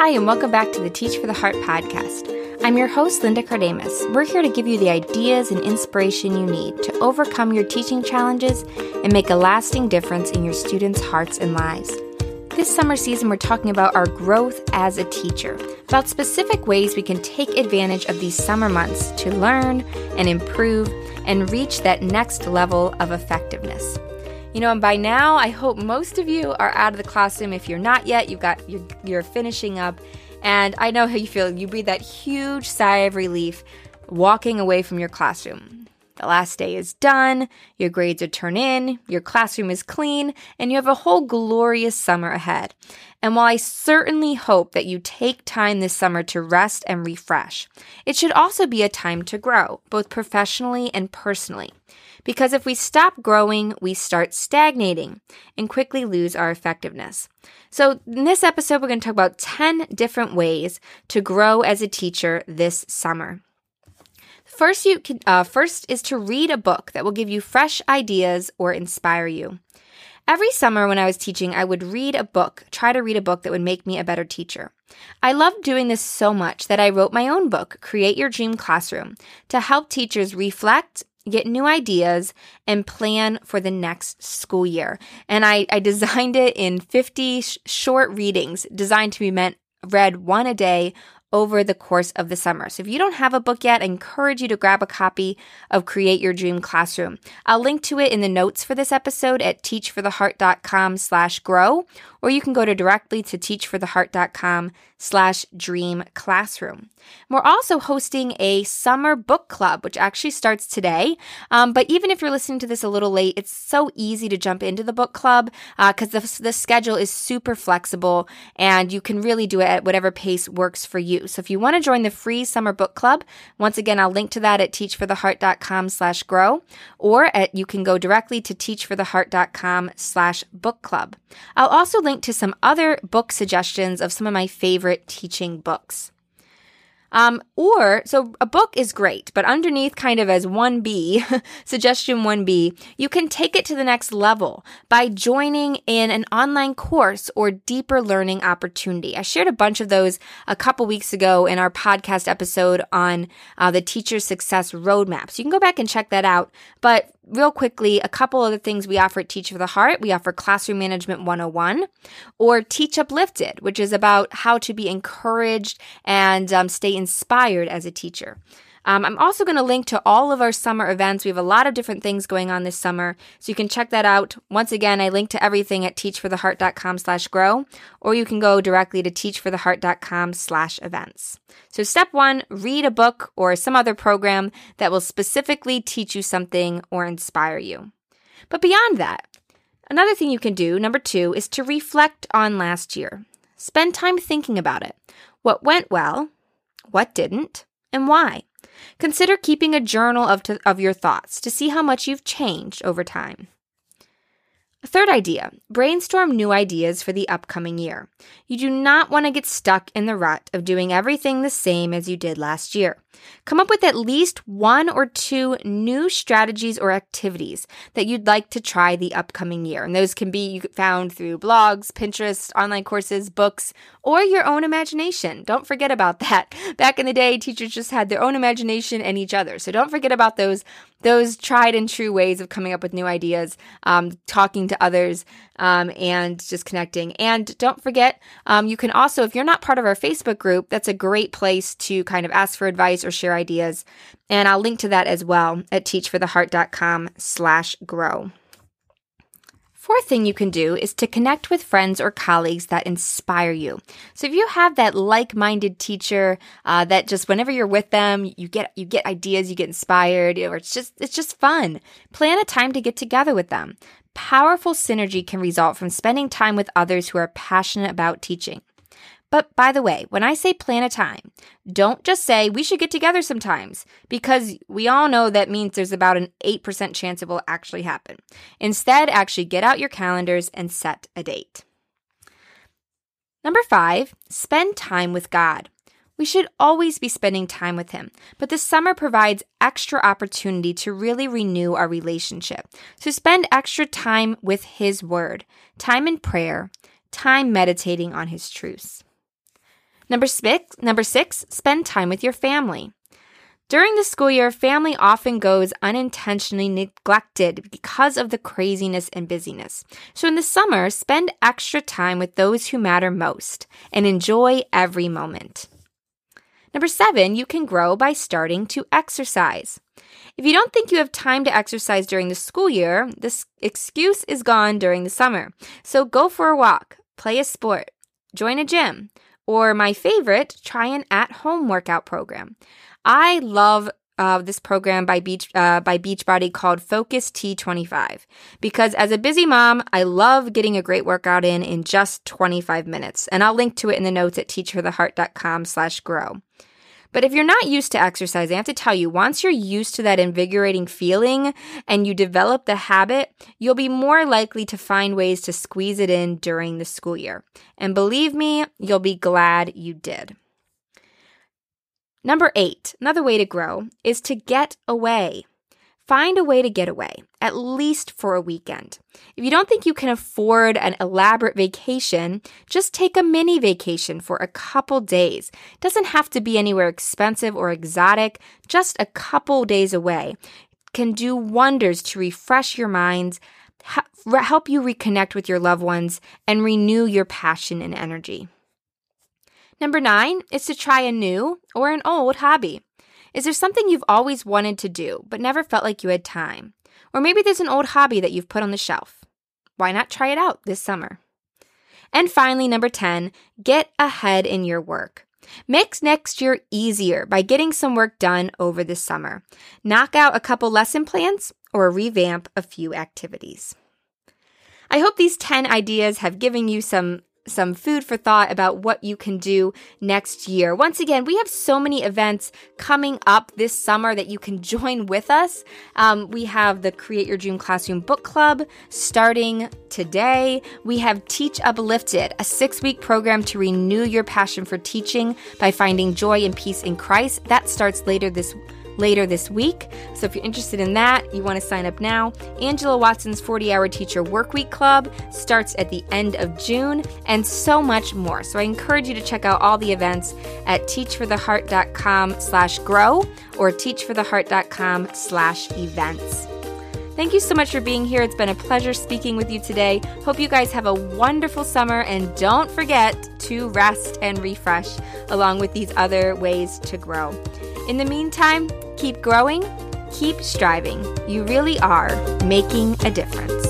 Hi, and welcome back to the Teach for the Heart podcast. I'm your host, Linda Kardamis. We're here to give you the ideas and inspiration you need to overcome your teaching challenges and make a lasting difference in your students' hearts and lives. This summer season, we're talking about our growth as a teacher, about specific ways we can take advantage of these summer months to learn and improve and reach that next level of effectiveness. You know, and by now, I hope most of you are out of the classroom. If you're not yet, you've got you're, you're finishing up, and I know how you feel. You breathe that huge sigh of relief walking away from your classroom. The last day is done, your grades are turned in, your classroom is clean, and you have a whole glorious summer ahead. And while I certainly hope that you take time this summer to rest and refresh, it should also be a time to grow, both professionally and personally. Because if we stop growing, we start stagnating and quickly lose our effectiveness. So, in this episode, we're going to talk about 10 different ways to grow as a teacher this summer. First, you can, uh, first is to read a book that will give you fresh ideas or inspire you. Every summer when I was teaching, I would read a book, try to read a book that would make me a better teacher. I loved doing this so much that I wrote my own book, Create Your Dream Classroom, to help teachers reflect get new ideas, and plan for the next school year. And I, I designed it in 50 sh- short readings designed to be meant read one a day over the course of the summer. So if you don't have a book yet, I encourage you to grab a copy of Create Your Dream Classroom. I'll link to it in the notes for this episode at teachfortheheart.com slash grow, or you can go to directly to teachfortheheart.com slash dream classroom. We're also hosting a summer book club, which actually starts today. Um, but even if you're listening to this a little late, it's so easy to jump into the book club because uh, the, the schedule is super flexible and you can really do it at whatever pace works for you. So if you want to join the free summer book club, once again, I'll link to that at teachfortheheart.com slash grow, or at, you can go directly to teachfortheheart.com slash book club. I'll also link to some other book suggestions of some of my favorite teaching books. Um, or, so a book is great, but underneath kind of as 1B, suggestion 1B, you can take it to the next level by joining in an online course or deeper learning opportunity. I shared a bunch of those a couple weeks ago in our podcast episode on uh, the teacher success roadmap. So you can go back and check that out. But real quickly, a couple of the things we offer at Teach for the Heart. We offer Classroom Management 101 or Teach Uplifted, which is about how to be encouraged and um, stay inspired as a teacher. Um, I'm also going to link to all of our summer events. We have a lot of different things going on this summer, so you can check that out. Once again, I link to everything at teachfortheheart.com slash grow, or you can go directly to teachfortheheart.com slash events. So step one, read a book or some other program that will specifically teach you something or inspire you. But beyond that, another thing you can do, number two, is to reflect on last year. Spend time thinking about it. What went well? What didn't? And why? Consider keeping a journal of, to, of your thoughts to see how much you've changed over time. Third idea brainstorm new ideas for the upcoming year. You do not want to get stuck in the rut of doing everything the same as you did last year. Come up with at least one or two new strategies or activities that you'd like to try the upcoming year. And those can be found through blogs, Pinterest, online courses, books, or your own imagination. Don't forget about that. Back in the day, teachers just had their own imagination and each other. So don't forget about those those tried and true ways of coming up with new ideas, um, talking to others, um, and just connecting. And don't forget, um, you can also, if you're not part of our Facebook group, that's a great place to kind of ask for advice or share ideas. And I'll link to that as well at teachfortheheart.com slash grow. Fourth thing you can do is to connect with friends or colleagues that inspire you. So if you have that like-minded teacher uh, that just whenever you're with them, you get you get ideas, you get inspired, or it's just it's just fun. Plan a time to get together with them. Powerful synergy can result from spending time with others who are passionate about teaching. But by the way, when I say plan a time, don't just say we should get together sometimes because we all know that means there's about an 8% chance it will actually happen. Instead, actually get out your calendars and set a date. Number five, spend time with God. We should always be spending time with Him, but the summer provides extra opportunity to really renew our relationship. So spend extra time with His Word, time in prayer, time meditating on His truths. Number six, number six, spend time with your family. During the school year, family often goes unintentionally neglected because of the craziness and busyness. So in the summer, spend extra time with those who matter most and enjoy every moment. Number seven, you can grow by starting to exercise. If you don't think you have time to exercise during the school year, this excuse is gone during the summer. So go for a walk, play a sport, join a gym, or my favorite, try an at home workout program. I love uh, this program by Beach uh, by Beachbody called Focus T25 because as a busy mom, I love getting a great workout in in just 25 minutes, and I'll link to it in the notes at teachfortheheart.com/grow. But if you're not used to exercise, I have to tell you, once you're used to that invigorating feeling and you develop the habit, you'll be more likely to find ways to squeeze it in during the school year. And believe me, you'll be glad you did. Number eight, another way to grow is to get away. Find a way to get away, at least for a weekend. If you don't think you can afford an elaborate vacation, just take a mini vacation for a couple days. It doesn't have to be anywhere expensive or exotic, just a couple days away can do wonders to refresh your minds, help you reconnect with your loved ones, and renew your passion and energy. Number nine is to try a new or an old hobby. Is there something you've always wanted to do but never felt like you had time? Or maybe there's an old hobby that you've put on the shelf. Why not try it out this summer? And finally, number 10, get ahead in your work. Make next year easier by getting some work done over the summer. Knock out a couple lesson plans or revamp a few activities. I hope these 10 ideas have given you some some food for thought about what you can do next year. Once again, we have so many events coming up this summer that you can join with us. Um, we have the Create Your Dream Classroom Book Club starting today. We have Teach Uplifted, a six week program to renew your passion for teaching by finding joy and peace in Christ. That starts later this later this week. So if you're interested in that, you want to sign up now. Angela Watson's 40 Hour Teacher Workweek Club starts at the end of June, and so much more. So I encourage you to check out all the events at teachfortheheart.com slash grow or teachfortheheart.com slash events. Thank you so much for being here. It's been a pleasure speaking with you today. Hope you guys have a wonderful summer and don't forget to rest and refresh along with these other ways to grow. In the meantime, keep growing, keep striving. You really are making a difference.